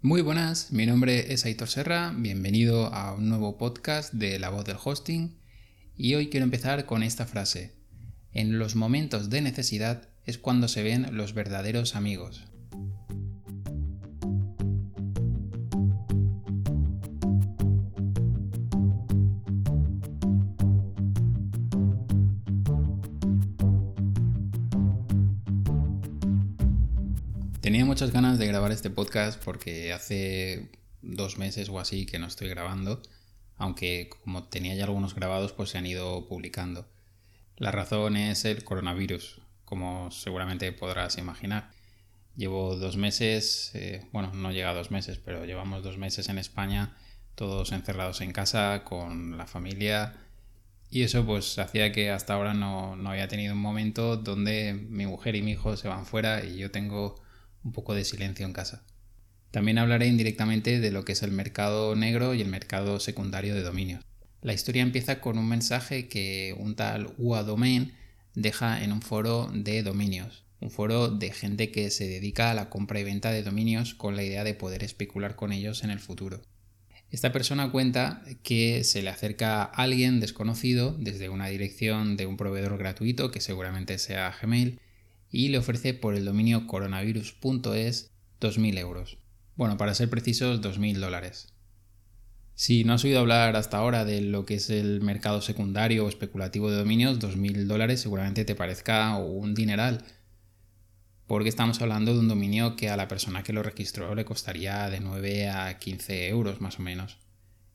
Muy buenas, mi nombre es Aitor Serra, bienvenido a un nuevo podcast de La Voz del Hosting y hoy quiero empezar con esta frase. En los momentos de necesidad es cuando se ven los verdaderos amigos. Tenía muchas ganas de grabar este podcast porque hace dos meses o así que no estoy grabando, aunque como tenía ya algunos grabados pues se han ido publicando. La razón es el coronavirus, como seguramente podrás imaginar. Llevo dos meses, eh, bueno, no llega a dos meses, pero llevamos dos meses en España, todos encerrados en casa, con la familia, y eso pues hacía que hasta ahora no, no había tenido un momento donde mi mujer y mi hijo se van fuera y yo tengo un poco de silencio en casa. También hablaré indirectamente de lo que es el mercado negro y el mercado secundario de dominios. La historia empieza con un mensaje que un tal UA Domain deja en un foro de dominios, un foro de gente que se dedica a la compra y venta de dominios con la idea de poder especular con ellos en el futuro. Esta persona cuenta que se le acerca a alguien desconocido desde una dirección de un proveedor gratuito que seguramente sea Gmail y le ofrece por el dominio coronavirus.es 2.000 euros. Bueno, para ser precisos, 2.000 dólares. Si no has oído hablar hasta ahora de lo que es el mercado secundario o especulativo de dominios, 2.000 dólares seguramente te parezca un dineral, porque estamos hablando de un dominio que a la persona que lo registró le costaría de 9 a 15 euros más o menos.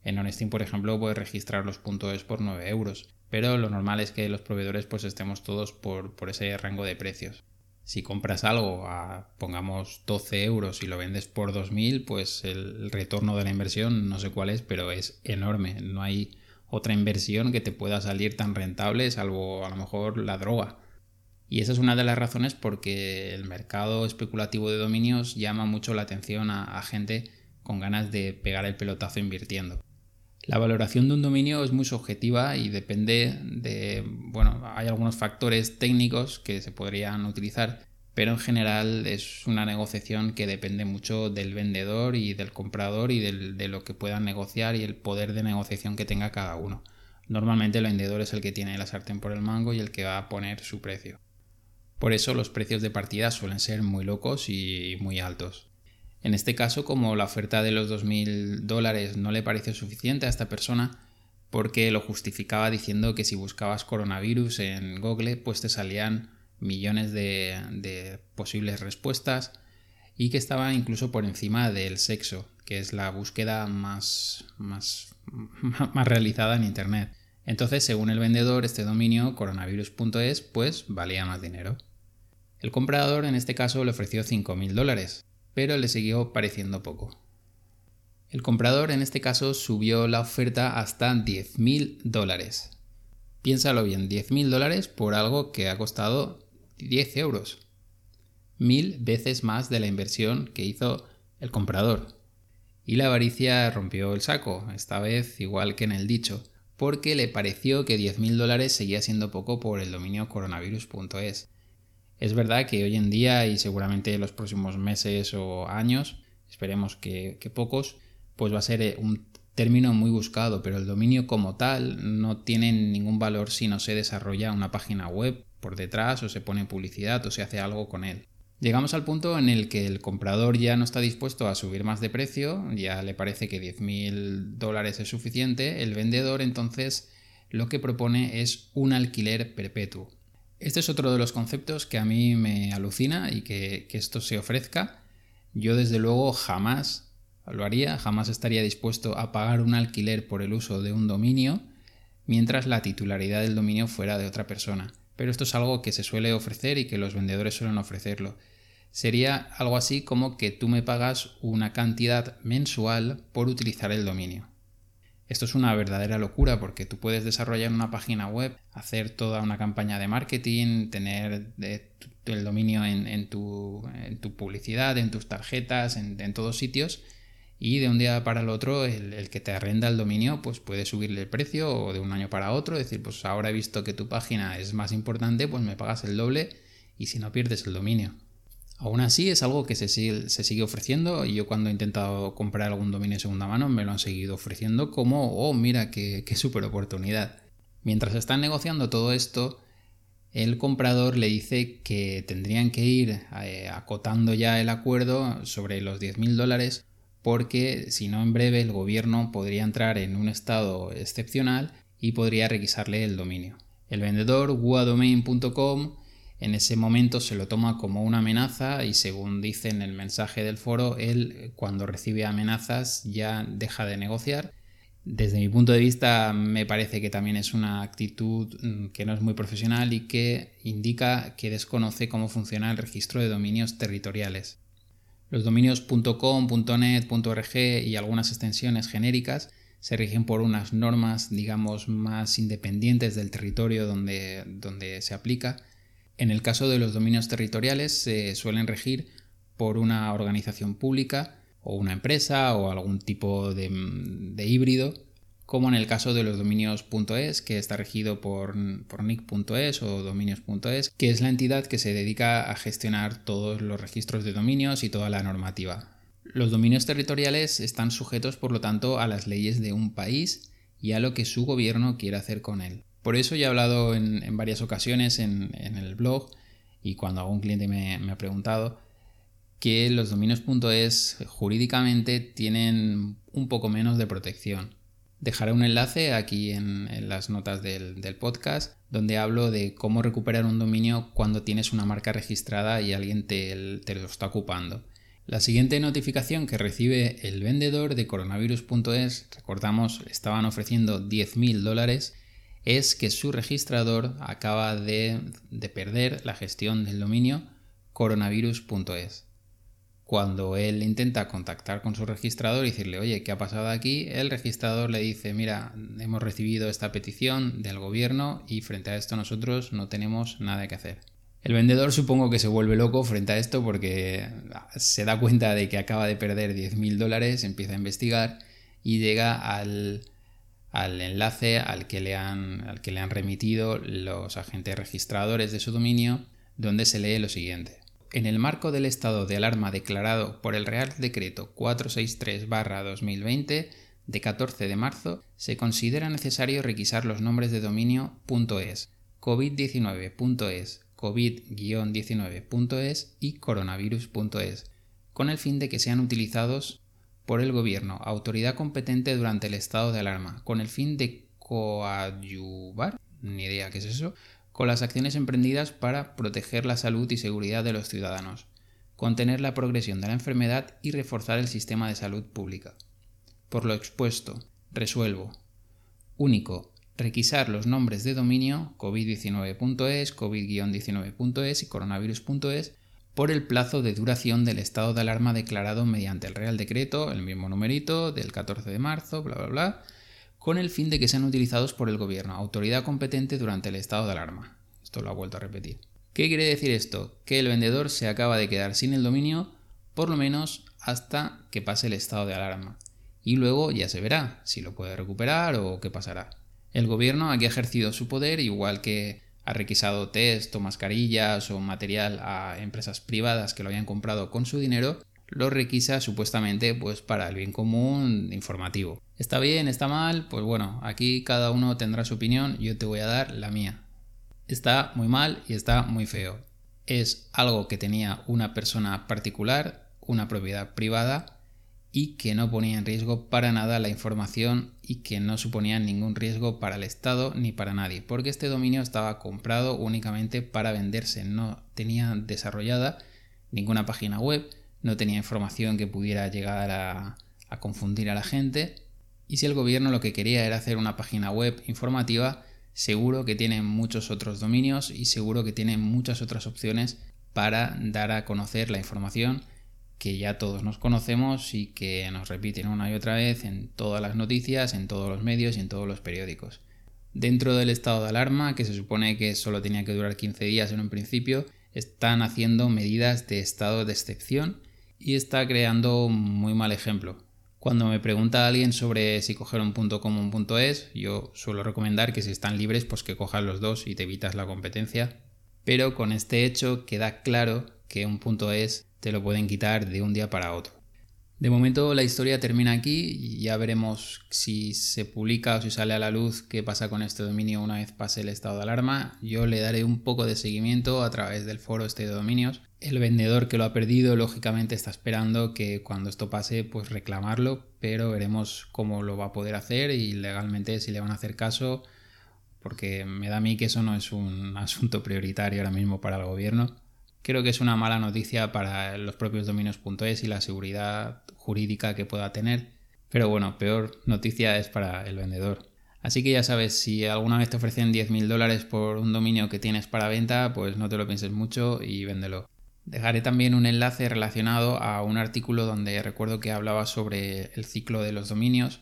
En Honestin, por ejemplo, puedes registrar los .es por 9 euros, pero lo normal es que los proveedores pues estemos todos por, por ese rango de precios. Si compras algo a, pongamos, 12 euros y lo vendes por 2.000, pues el retorno de la inversión, no sé cuál es, pero es enorme. No hay otra inversión que te pueda salir tan rentable, salvo a lo mejor la droga. Y esa es una de las razones porque el mercado especulativo de dominios llama mucho la atención a gente con ganas de pegar el pelotazo invirtiendo. La valoración de un dominio es muy subjetiva y depende de, bueno, hay algunos factores técnicos que se podrían utilizar, pero en general es una negociación que depende mucho del vendedor y del comprador y de lo que puedan negociar y el poder de negociación que tenga cada uno. Normalmente el vendedor es el que tiene la sartén por el mango y el que va a poner su precio. Por eso los precios de partida suelen ser muy locos y muy altos. En este caso, como la oferta de los 2.000 dólares no le pareció suficiente a esta persona, porque lo justificaba diciendo que si buscabas coronavirus en Google, pues te salían millones de, posibles respuestas y que estaba incluso por encima del sexo, que es la búsqueda más, más, realizada en Internet. Entonces, según el vendedor, este dominio coronavirus.es pues valía más dinero. El comprador en este caso le ofreció 5.000 dólares, pero le siguió pareciendo poco. El comprador en este caso subió la oferta hasta 10.000 dólares. Piénsalo bien, 10.000 dólares por algo que ha costado 10 euros. Mil veces más de la inversión que hizo el comprador. Y la avaricia rompió el saco, esta vez igual que en el dicho, porque le pareció que 10.000 dólares seguía siendo poco por el dominio coronavirus.es. Es verdad que hoy en día y seguramente en los próximos meses o años, esperemos que, pocos, pues va a ser eh, un término muy buscado, pero el dominio como tal no tiene ningún valor si no se desarrolla una página web por detrás o se pone publicidad o se hace algo con él. Llegamos al punto en el que el comprador ya no está dispuesto a subir más de precio, ya le parece que 10.000 dólares es suficiente, el vendedor entonces lo que propone es un alquiler perpetuo. Este es otro de los conceptos que a mí me alucina y que, esto se ofrezca. Yo desde luego jamás lo haría, jamás estaría dispuesto a pagar un alquiler por el uso de un dominio mientras la titularidad del dominio fuera de otra persona. Pero esto es algo que se suele ofrecer y que los vendedores suelen ofrecerlo. Sería algo así como que tú me pagas una cantidad mensual por utilizar el dominio. Esto es una verdadera locura porque tú puedes desarrollar una página web, hacer toda una campaña de marketing, tener el dominio en, tu, publicidad, en tus tarjetas, en, todos sitios y de un día para el otro el, que te arrenda el dominio pues puede subirle el precio o de un año para otro, decir pues ahora he visto que tu página es más importante pues me pagas el doble y si no pierdes el dominio. Aún así es algo que se sigue, ofreciendo y yo cuando he intentado comprar algún dominio de segunda mano me lo han seguido ofreciendo como, oh, mira, qué, qué super oportunidad. Mientras están negociando todo esto, el comprador le dice que tendrían que ir eh, acotando ya el acuerdo sobre los 10.000 dólares porque si no en breve el gobierno podría entrar en un estado excepcional y podría requisarle el dominio. El vendedor guadomain.com en ese momento se lo toma como una amenaza y según dice en el mensaje del foro, él cuando recibe amenazas ya deja de negociar. Desde mi punto de vista me parece que también es una actitud mm, que no es muy profesional y que indica que desconoce cómo funciona el registro de dominios territoriales. Los dominios .com, .net, .org y algunas extensiones genéricas se rigen por unas normas, digamos, más independientes del territorio donde, donde se aplica. En el caso de los dominios territoriales se suelen regir por una organización pública o una empresa o algún tipo de, de híbrido como en el caso de los dominios.es, que está regido por, por nick.es o dominios.es, que es la entidad que se dedica a gestionar todos los registros de dominios y toda la normativa. Los dominios territoriales están sujetos, por lo tanto, a las leyes de un país y a lo que su gobierno quiere hacer con él. Por eso ya he hablado en, varias ocasiones en, el blog y cuando algún cliente me, ha preguntado que los dominios.es jurídicamente tienen un poco menos de protección. Dejaré un enlace aquí en, las notas del, podcast donde hablo de cómo recuperar un dominio cuando tienes una marca registrada y alguien te, te lo está ocupando. La siguiente notificación que recibe el vendedor de coronavirus.es, recordamos, estaban ofreciendo 10.000 dólares, es que su registrador acaba de, de perder la gestión del dominio coronavirus.es cuando él intenta contactar con su registrador y decirle, oye, ¿qué ha pasado aquí? El registrador le dice, mira, hemos recibido esta petición del gobierno y frente a esto nosotros no tenemos nada que hacer. El vendedor supongo que se vuelve loco frente a esto porque se da cuenta de que acaba de perder 10.000 dólares, empieza a investigar y llega al, al enlace al que, le han, al que le han remitido los agentes registradores de su dominio, donde se lee lo siguiente. En el marco del estado de alarma declarado por el Real Decreto 463-2020 de 14 de marzo, se considera necesario requisar los nombres de dominio .es, covid19.es, covid-19.es y coronavirus.es, con el fin de que sean utilizados por el gobierno, autoridad competente durante el estado de alarma, con el fin de coadyuvar, ni idea qué es eso, con las acciones emprendidas para proteger la salud y seguridad de los ciudadanos, contener la progresión de la enfermedad y reforzar el sistema de salud pública. Por lo expuesto, resuelvo. Único. Requisar los nombres de dominio covid19.es, covid-19.es y coronavirus.es por el plazo de duración del estado de alarma declarado mediante el Real Decreto, el mismo numerito, del 14 de marzo, bla, bla, bla, con el fin de que sean utilizados por el gobierno, autoridad competente durante el estado de alarma. Esto lo ha vuelto a repetir. ¿Qué quiere decir esto? Que el vendedor se acaba de quedar sin el dominio por lo menos hasta que pase el estado de alarma. Y luego ya se verá si lo puede recuperar o qué pasará. El gobierno aquí ha ejercido su poder igual que ha requisado test o mascarillas o material a empresas privadas que lo hayan comprado con su dinero lo requisa supuestamente pues para el bien común informativo. ¿Está bien? ¿Está mal? Pues bueno, aquí cada uno tendrá su opinión, yo te voy a dar la mía. Está muy mal y está muy feo. Es algo que tenía una persona particular, una propiedad privada y que no ponía en riesgo para nada la información y que no suponía ningún riesgo para el Estado ni para nadie, porque este dominio estaba comprado únicamente para venderse, no tenía desarrollada ninguna página web, no tenía información que pudiera llegar a, confundir a la gente. Y si el gobierno lo que quería era hacer una página web informativa, seguro que tiene muchos otros dominios y seguro que tiene muchas otras opciones para dar a conocer la información que ya todos nos conocemos y que nos repiten una y otra vez en todas las noticias, en todos los medios y en todos los periódicos. Dentro del estado de alarma, que se supone que solo tenía que durar 15 días en un principio, están haciendo medidas de estado de excepción y está creando muy mal ejemplo. Cuando me pregunta alguien sobre si coger un punto como un punto es, yo suelo recomendar que si están libres, pues que cojas los dos y te evitas la competencia. Pero con este hecho queda claro que un punto es te lo pueden quitar de un día para otro. De momento la historia termina aquí ya veremos si se publica o si sale a la luz qué pasa con este dominio una vez pase el estado de alarma. Yo le daré un poco de seguimiento a través del foro este de dominios. El vendedor que lo ha perdido lógicamente está esperando que cuando esto pase pues reclamarlo, pero veremos cómo lo va a poder hacer y legalmente si le van a hacer caso porque me da a mí que eso no es un asunto prioritario ahora mismo para el gobierno. Creo que es una mala noticia para los propios dominios.es y la seguridad jurídica que pueda tener. Pero bueno, peor noticia es para el vendedor. Así que ya sabes, si alguna vez te ofrecen 10.000 dólares por un dominio que tienes para venta, pues no te lo pienses mucho y véndelo. Dejaré también un enlace relacionado a un artículo donde recuerdo que hablaba sobre el ciclo de los dominios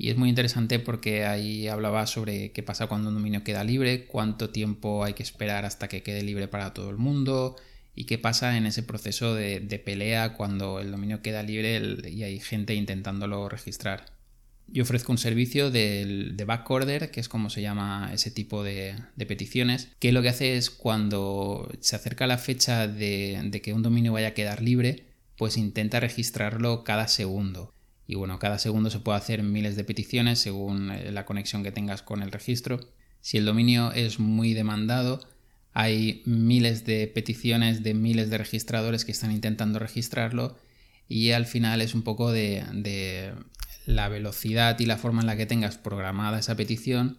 y es muy interesante porque ahí hablaba sobre qué pasa cuando un dominio queda libre, cuánto tiempo hay que esperar hasta que quede libre para todo el mundo, y qué pasa en ese proceso de, pelea cuando el dominio queda libre y hay gente intentándolo registrar. Yo ofrezco un servicio de, de backorder, que es como se llama ese tipo de, peticiones, que lo que hace es cuando se acerca la fecha de, de que un dominio vaya a quedar libre, pues intenta registrarlo cada segundo. Y bueno, cada segundo se puede hacer miles de peticiones según eh, la conexión que tengas con el registro. Si el dominio es muy demandado, hay miles de peticiones de miles de registradores que están intentando registrarlo y al final es un poco de, la velocidad y la forma en la que tengas programada esa petición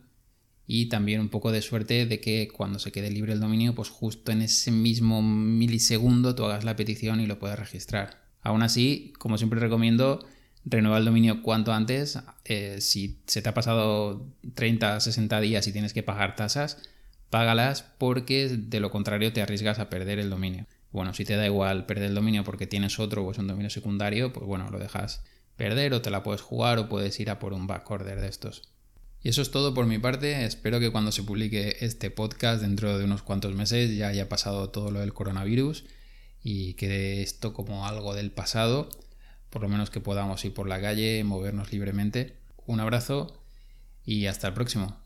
y también un poco de suerte de que cuando se quede libre el dominio, pues justo en ese mismo milisegundo tú hagas la petición y lo puedas registrar. Aún así, como siempre recomiendo, renueva el dominio cuanto antes. Eh, si se te ha pasado 30, 60 días y tienes que pagar tasas, págalas porque de lo contrario te arriesgas a perder el dominio. Bueno, si te da igual perder el dominio porque tienes otro o es un dominio secundario, pues bueno, lo dejas perder o te la puedes jugar o puedes ir a por un backorder de estos. Y eso es todo por mi parte. Espero que cuando se publique este podcast dentro de unos cuantos meses ya haya pasado todo lo del coronavirus y quede esto como algo del pasado. Por lo menos que podamos ir por la calle, movernos libremente. Un abrazo y hasta el próximo.